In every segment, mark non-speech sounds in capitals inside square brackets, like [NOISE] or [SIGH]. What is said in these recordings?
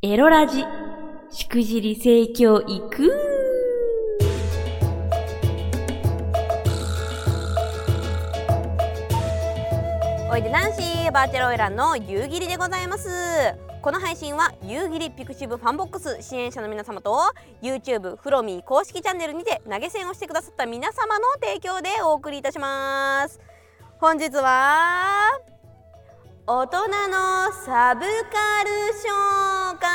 エロラジ、しくじり盛況いくおいでナンシーバーチャルオイランの夕霧でございます。この配信は夕霧ピクシブファンボックス支援者の皆様と YouTube フロミー公式チャンネルにて投げ銭をしてくださった皆様の提供でお送りいたします。本日は大人のサブカル紹介。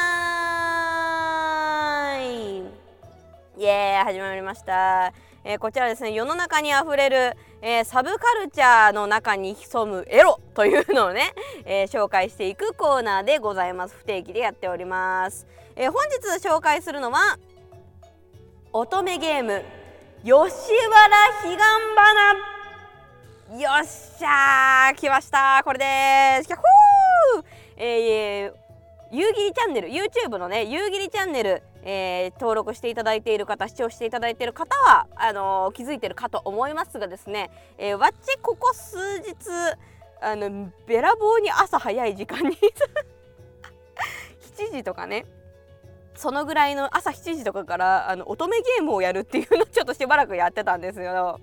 イエーイ始まりました、えーこちらですね世の中にあふれる、えーサブカルチャーの中に潜むエロ [LAUGHS] というのをね、えー紹介していくコーナーでございます。不定期でやっております、えー本日紹介するのは乙女ゲーム吉原彼岸花。よっしゃー来ました。これです。キャッホー。えー、夕霧チャンネル。YouTube のね夕霧チャンネル、えー登録していただいている方視聴していただいている方はあのー気づいてるかと思いますがですね、えー、わっちここ数日あのべらぼうに朝早い時間に [LAUGHS] 7時とかねそのぐらいの朝7時とかからあの乙女ゲームをやるっていうのをちょっとしばらくやってたんですよ。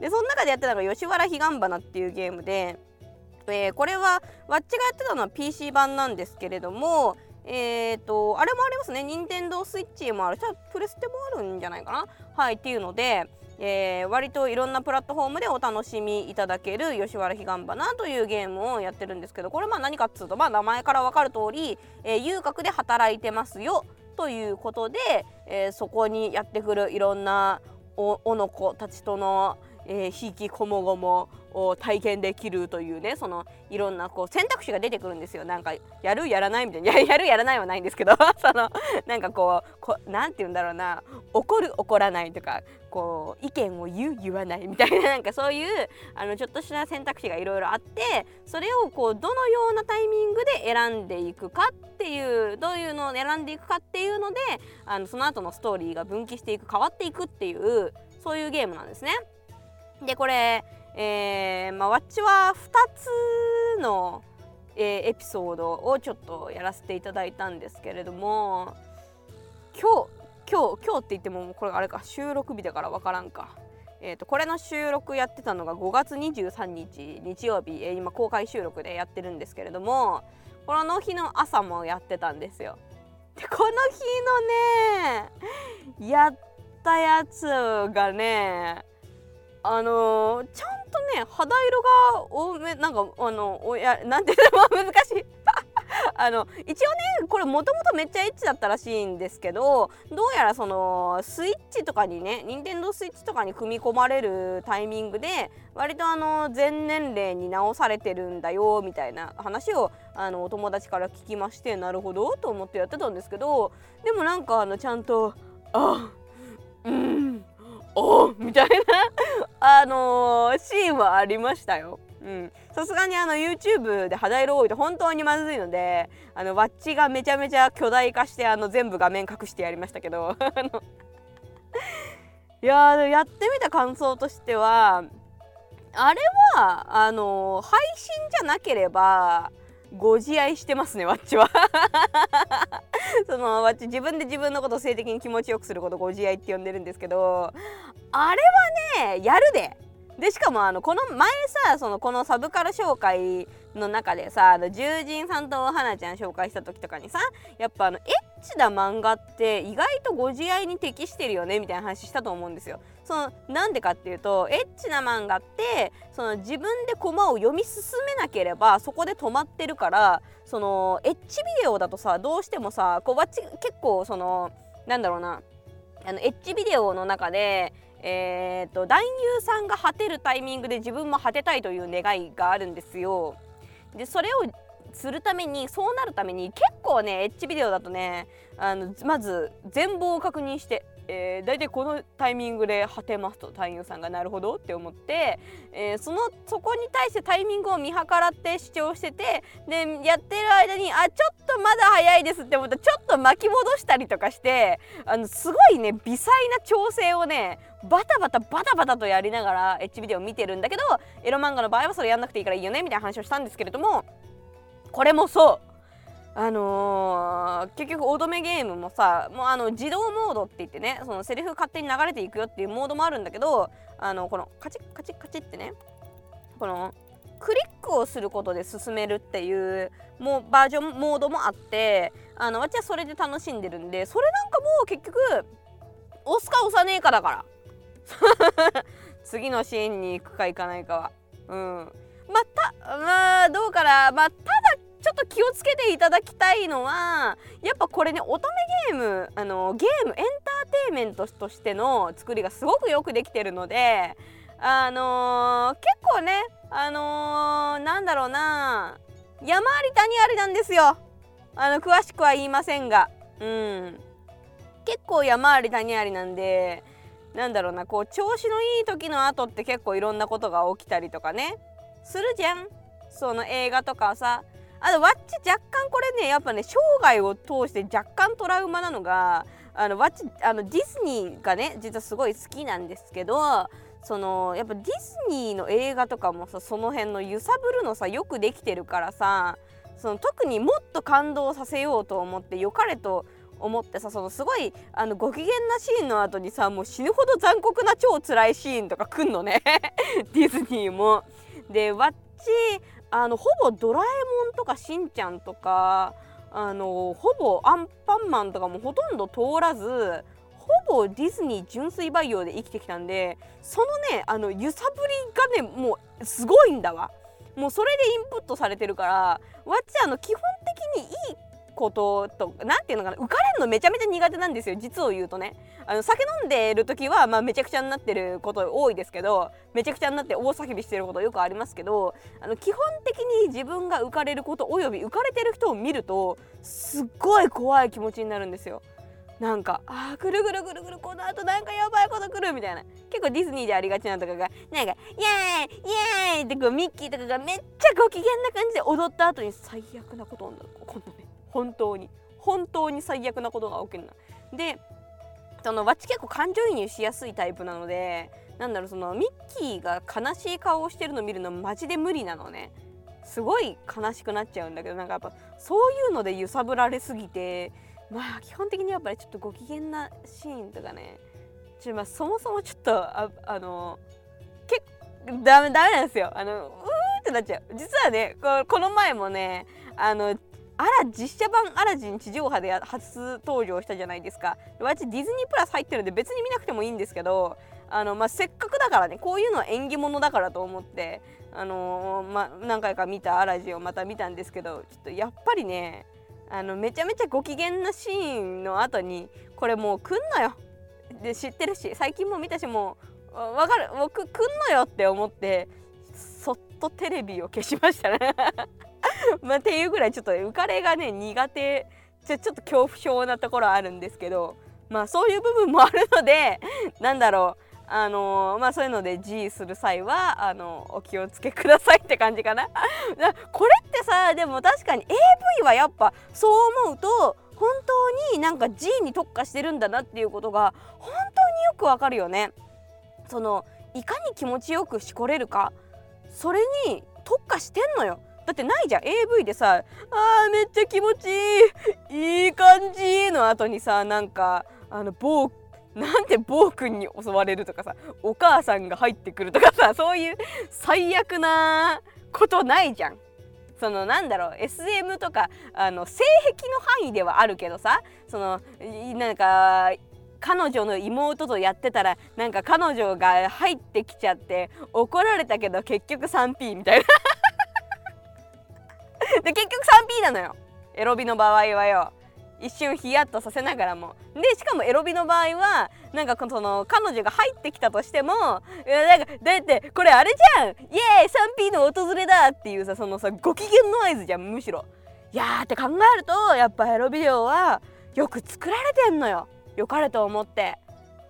でその中でやってたのが吉原彼岸花っていうゲームで、えーこれはわっちがやってたのは PC 版なんですけれどもえー、とあれもありますね。任天堂スイッチもあるしプレステもあるんじゃないかな？はいっていうので、えー割といろんなプラットフォームでお楽しみいただける吉原彼岸花というゲームをやってるんですけどこれまあ何かっつうと、まあ、名前から分かる通り、えー遊郭で働いてますよということで、えーそこにやってくるいろんなおおの子たちとの、えー、ひいきこもごもを体験できるというねそのいろんなこう選択肢が出てくるんですよ。なんかやるやらないみたいな。や [LAUGHS] やるやらないはないんですけど [LAUGHS] そのなんかこうこなんて言うんだろうな。怒る怒らないとかこう意見を言う言わないみたいな。なんかそういうあのちょっとした選択肢がいろいろあってそれをこうどのようなタイミングで選んでいくかっていうどういうのを選んでいくかっていうのであのその後のストーリーが分岐していく変わっていくっていうそういうゲームなんですね。でこれ、えーまあ、わっちは2つの、えーエピソードをちょっとやらせていただいたんですけれども今日今日今日って言ってもこれあれか収録日だからわからんか。えー、とこれの収録やってたのが5月23日日曜日、えー今公開収録でやってるんですけれどもこの日の朝もやってたんですよ。でこの日のねやったやつがねあのーちゃんとね肌色が多めなんかあのおやなんていうの [LAUGHS] 難しい。[LAUGHS] あの一応ねこれもともとめっちゃエッチだったらしいんですけどどうやらそのスイッチとかにね任天堂スイッチとかに組み込まれるタイミングで割とあの全年齢に直されてるんだよみたいな話をあのお友達から聞きましてなるほどと思ってやってたんですけどでもなんかあのちゃんと「あうんおみたいな。[LAUGHS] あのーシーンはありましたよ。さすがにあの YouTube で肌色多いと本当にまずいのであのワッチがめちゃめちゃ巨大化してあの全部画面隠してやりましたけど。[LAUGHS] いやーやってみた感想としてはあれはあのー配信じゃなければご自愛してますねわっちは。[LAUGHS] そのわっち自分で自分のことを性的に気持ちよくすることご自愛って呼んでるんですけどあれはねやるで。でしかもあのこの前さそのこのサブカル紹介の中でさあの獣人さんと花ちゃん紹介した時とかにさやっぱあのエッチな漫画って意外とご自愛に適してるよねみたいな話したと思うんですよ。そのなんでかっていうとエッチな漫画ってその自分でコマを読み進めなければそこで止まってるからそのエッチビデオだとさどうしてもさこうわっち結構そのなんだろうなあのエッジビデオの中で、えー、と男優さんが果てるタイミングで自分も果てたいという願いがあるんですよ。でそれをするためにそうなるために結構ねエッジビデオだとねあのまず全貌を確認して、えー、大体このタイミングで果てますと男優さんがなるほどって思って、えーそのそこに対してタイミングを見計らって主張しててでやってる間にあちょっとまだ早いですって思ったらちょっと巻き戻したりとかしてあのすごいね微細な調整をねバタバタバタバタとやりながらエッジビデオを見てるんだけどエロ漫画の場合はそれやんなくていいからいいよねみたいな話をしたんですけれどもこれもそう。あのー、結局乙女ゲームもさもうあの自動モードって言ってねそのセリフ勝手に流れていくよっていうモードもあるんだけどあのこのカチッカチッカチッってねこのクリックをすることで進めるっていうもうバージョンモードもあってあの私はそれで楽しんでるんでそれなんかもう結局押すか押さねえかだから。[LAUGHS] 次のシーンに行くか行かないかは。うん。またまあどうかな。まあただちょっと気をつけていただきたいのはやっぱこれね乙女ゲームあのゲームエンターテインメントとしての作りがすごくよくできてるのであのー、結構ねあのー、なんだろうな。山あり谷ありなんですよ。あの詳しくは言いませんが。うん。結構山あり谷ありなんでなんだろうなこう調子のいい時の後って結構いろんなことが起きたりとかね。するじゃん。その映画とかさ。あとワッチ若干これねやっぱね生涯を通して若干トラウマなのがあのワッチあのディズニーがね実はすごい好きなんですけどそのやっぱディズニーの映画とかもさその辺の揺さぶるのさよくできてるからさその特にもっと感動させようと思って良かれと思ってさそのすごいあのご機嫌なシーンの後にさもう死ぬほど残酷な超辛いシーンとか来んのね [LAUGHS] ディズニーも。でわっちあのほぼドラえもんとかしんちゃんとかあのほぼアンパンマンとかもほとんど通らずほぼディズニー純粋培養で生きてきたんでそのねあの揺さぶりがねもうすごいんだわもうそれでインプットされてるからわっちあの基本的にいいことと何て言うのかな浮かれるのめちゃめちゃ苦手なんですよ実を言うとね。あの酒飲んでる時は、まあ、めちゃくちゃになってること多いですけどめちゃくちゃになって大叫びしてることよくありますけどあの基本的に自分が浮かれることおよび浮かれてる人を見るとすっごい怖い気持ちになるんですよ。なんかあーぐるぐるぐるぐるこの後なんかやばいこと来るみたいな。結構ディズニーでありがちなとかがなんかイエーイイエーイってこうミッキーとかがめっちゃご機嫌な感じで踊った後に最悪なことになる。こんなね。本当に本当に最悪なことが起きるなでそのわっち結構感情移入しやすいタイプなのでなんだろうそのミッキーが悲しい顔をしてるの見るのマジで無理なのね。すごい悲しくなっちゃうんだけどなんかやっぱそういうので揺さぶられすぎてまあ基本的にやっぱりちょっとご機嫌なシーンとかね。ちょまあそもそもちょっとああの結構ダメダメなんですよ。あのうーってなっちゃう。実はねこの前もねあのあら実写版アラジン地上波で初登場したじゃないですか。私ディズニープラス入ってるんで別に見なくてもいいんですけどあの、まあ、せっかくだからねこういうのは縁起物だからと思ってあのー、ま、何回か見たアラジンをまた見たんですけどちょっとやっぱりねあのめちゃめちゃご機嫌なシーンの後にこれもう来んのよ。で知ってるし最近も見たしもう分かる僕来んのよって思ってそっとテレビを消しましたね。[LAUGHS] まあ、っていうぐらいちょっと浮かれがね苦手。ちょちょっと恐怖症なところあるんですけどまあそういう部分もあるので [LAUGHS] なんだろう。あのー、まあそういうので G する際はあのお気をつけくださいって感じかな。[LAUGHS] これってさでも確かに AV はやっぱそう思うと本当になんか G に特化してるんだなっていうことが本当によくわかるよね。そのいかに気持ちよくしこれるかそれに特化してんのよ。だってないじゃん。AV でさ「あーめっちゃ気持ちいい。いい感じ」の後にさなんかあの某なんで暴君に襲われるとかさお母さんが入ってくるとかさそういう最悪なことないじゃん。そのなんだろう SM とかあの性癖の範囲ではあるけどさそのなんか彼女の妹とやってたらなんか彼女が入ってきちゃって怒られたけど結局 3P みたいな。で結局 3P なのよ。エロビの場合はよ。一瞬ヒヤッとさせながらも。でしかもエロビの場合はなんかその彼女が入ってきたとしてもいやなんかだってこれあれじゃん。イエーイ 3P の訪れだっていうさそのさご機嫌の合図じゃんむしろ。いやーって考えるとやっぱエロビデオはよく作られてんのよ。よかれと思って。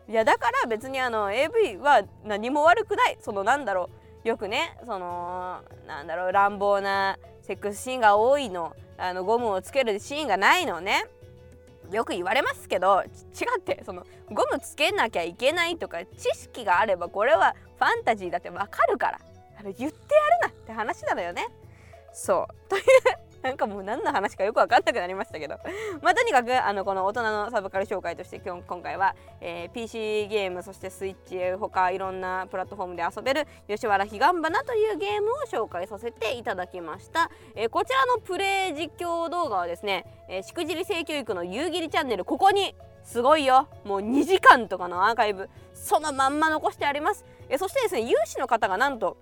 いやだから別にあの AV は何も悪くない。そのなんだろう。よくねそのなんだろう乱暴なセックスシーンが多いの。あのゴムをつけるシーンがないのね。よく言われますけど違ってそのゴムつけなきゃいけないとか知識があればこれはファンタジーだってわかるから。あれ言ってやるなって話なのよね。そう。というなんかもう何の話かよく分かんなくなりましたけど。[LAUGHS] まあとにかくあのこの大人のサブカル紹介として今今回は、えー、PC ゲームそしてスイッチ他いろんなプラットフォームで遊べる吉原彼岸花というゲームを紹介させていただきました、えー、こちらのプレイ実況動画はですね、えー、しくじり性教育の夕霧チャンネルここにすごいよ。もう2時間とかのアーカイブそのまんま残してあります。えそしてですね有志の方がなんと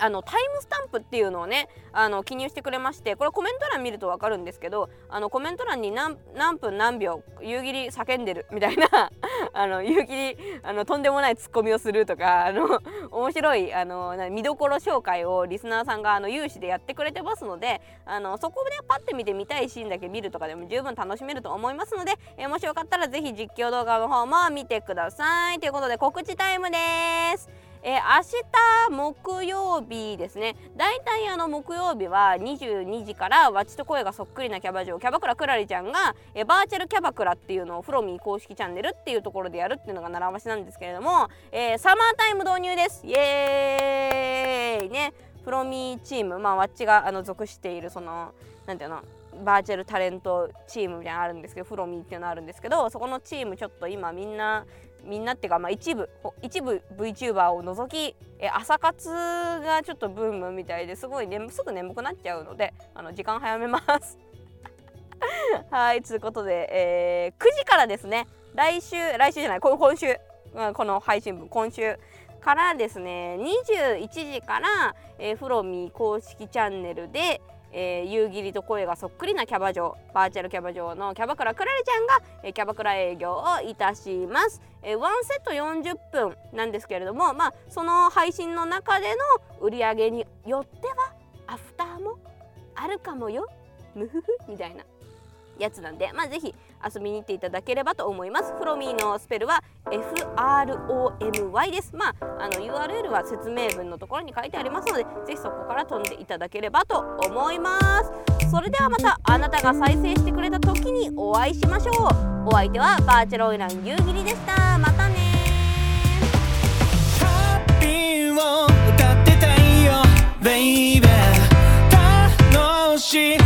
あのタイムスタンプっていうのをねあの記入してくれましてこれコメント欄見ると分かるんですけどあのコメント欄に何分何秒夕霧叫んでるみたいな [LAUGHS] あの夕霧あのとんでもないツッコミをするとかあの面白いあの見どころ紹介をリスナーさんがあの有志でやってくれてますのであのそこでパッて見て見たいシーンだけ見るとかでも十分楽しめると思いますので、えもしよかったら是非実況動画の方も見てくださいということで告知タイムです。えー、明日木曜日ですね。だいたいあの木曜日は22時からわちと声がそっくりなキャバ嬢キャバクラクラリちゃんが、えー、バーチャルキャバクラっていうのをフロミー公式チャンネルっていうところでやるっていうのが習わしなんですけれども、えー、サマータイム導入です。イエーイね。フロミーチームまあわっちがあの属しているそのなんていうのバーチャルタレントチームみたいなのあるんですけどフロミーっていうのあるんですけどそこのチームちょっと今みんなみんなっていうか、まあ、一部一部 VTuber を除きえ朝活がちょっとブームみたいですごい、ね、すぐ眠くなっちゃうのであの時間早めます。[LAUGHS] はいということで、えー、9時からですね。来週来週じゃない今週、うん、この配信分。今週からですね21時から、えー、フロミー公式チャンネルでえー、夕霧と声がそっくりなキャバ嬢バーチャルキャバ嬢のキャバクラクラレちゃんが、えー、キャバクラ営業をいたします、えー、ワンセット40分なんですけれどもまあその配信の中での売り上げによってはアフターもあるかもよ。ムフフみたいなやつなんでまあぜひ遊びに行っていただければと思います。フロミーのスペルは FROMY です。まああの URL は説明文のところに書いてありますのでぜひそこから飛んでいただければと思います。それではまたあなたが再生してくれた時にお会いしましょう。お相手はバーチャルオイラン夕霧でした。またね歌ってたいよ、ベイベー楽しい。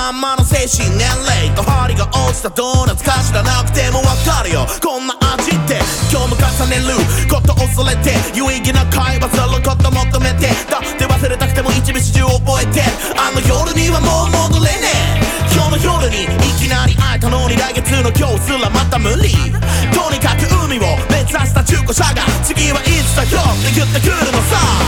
まんまの精神年齢と針が落ちたドーナツか知らなくてもわかるよ。こんな味って今日も重ねること恐れて有意義な会話すること求めて。だって忘れたくても一日中覚えて。あの夜にはもう戻れねえ。今日の夜にいきなり会えたのに来月の今日すらまた無理。とにかく海を目指した中古車が次はいつだよって言ってくるのさ。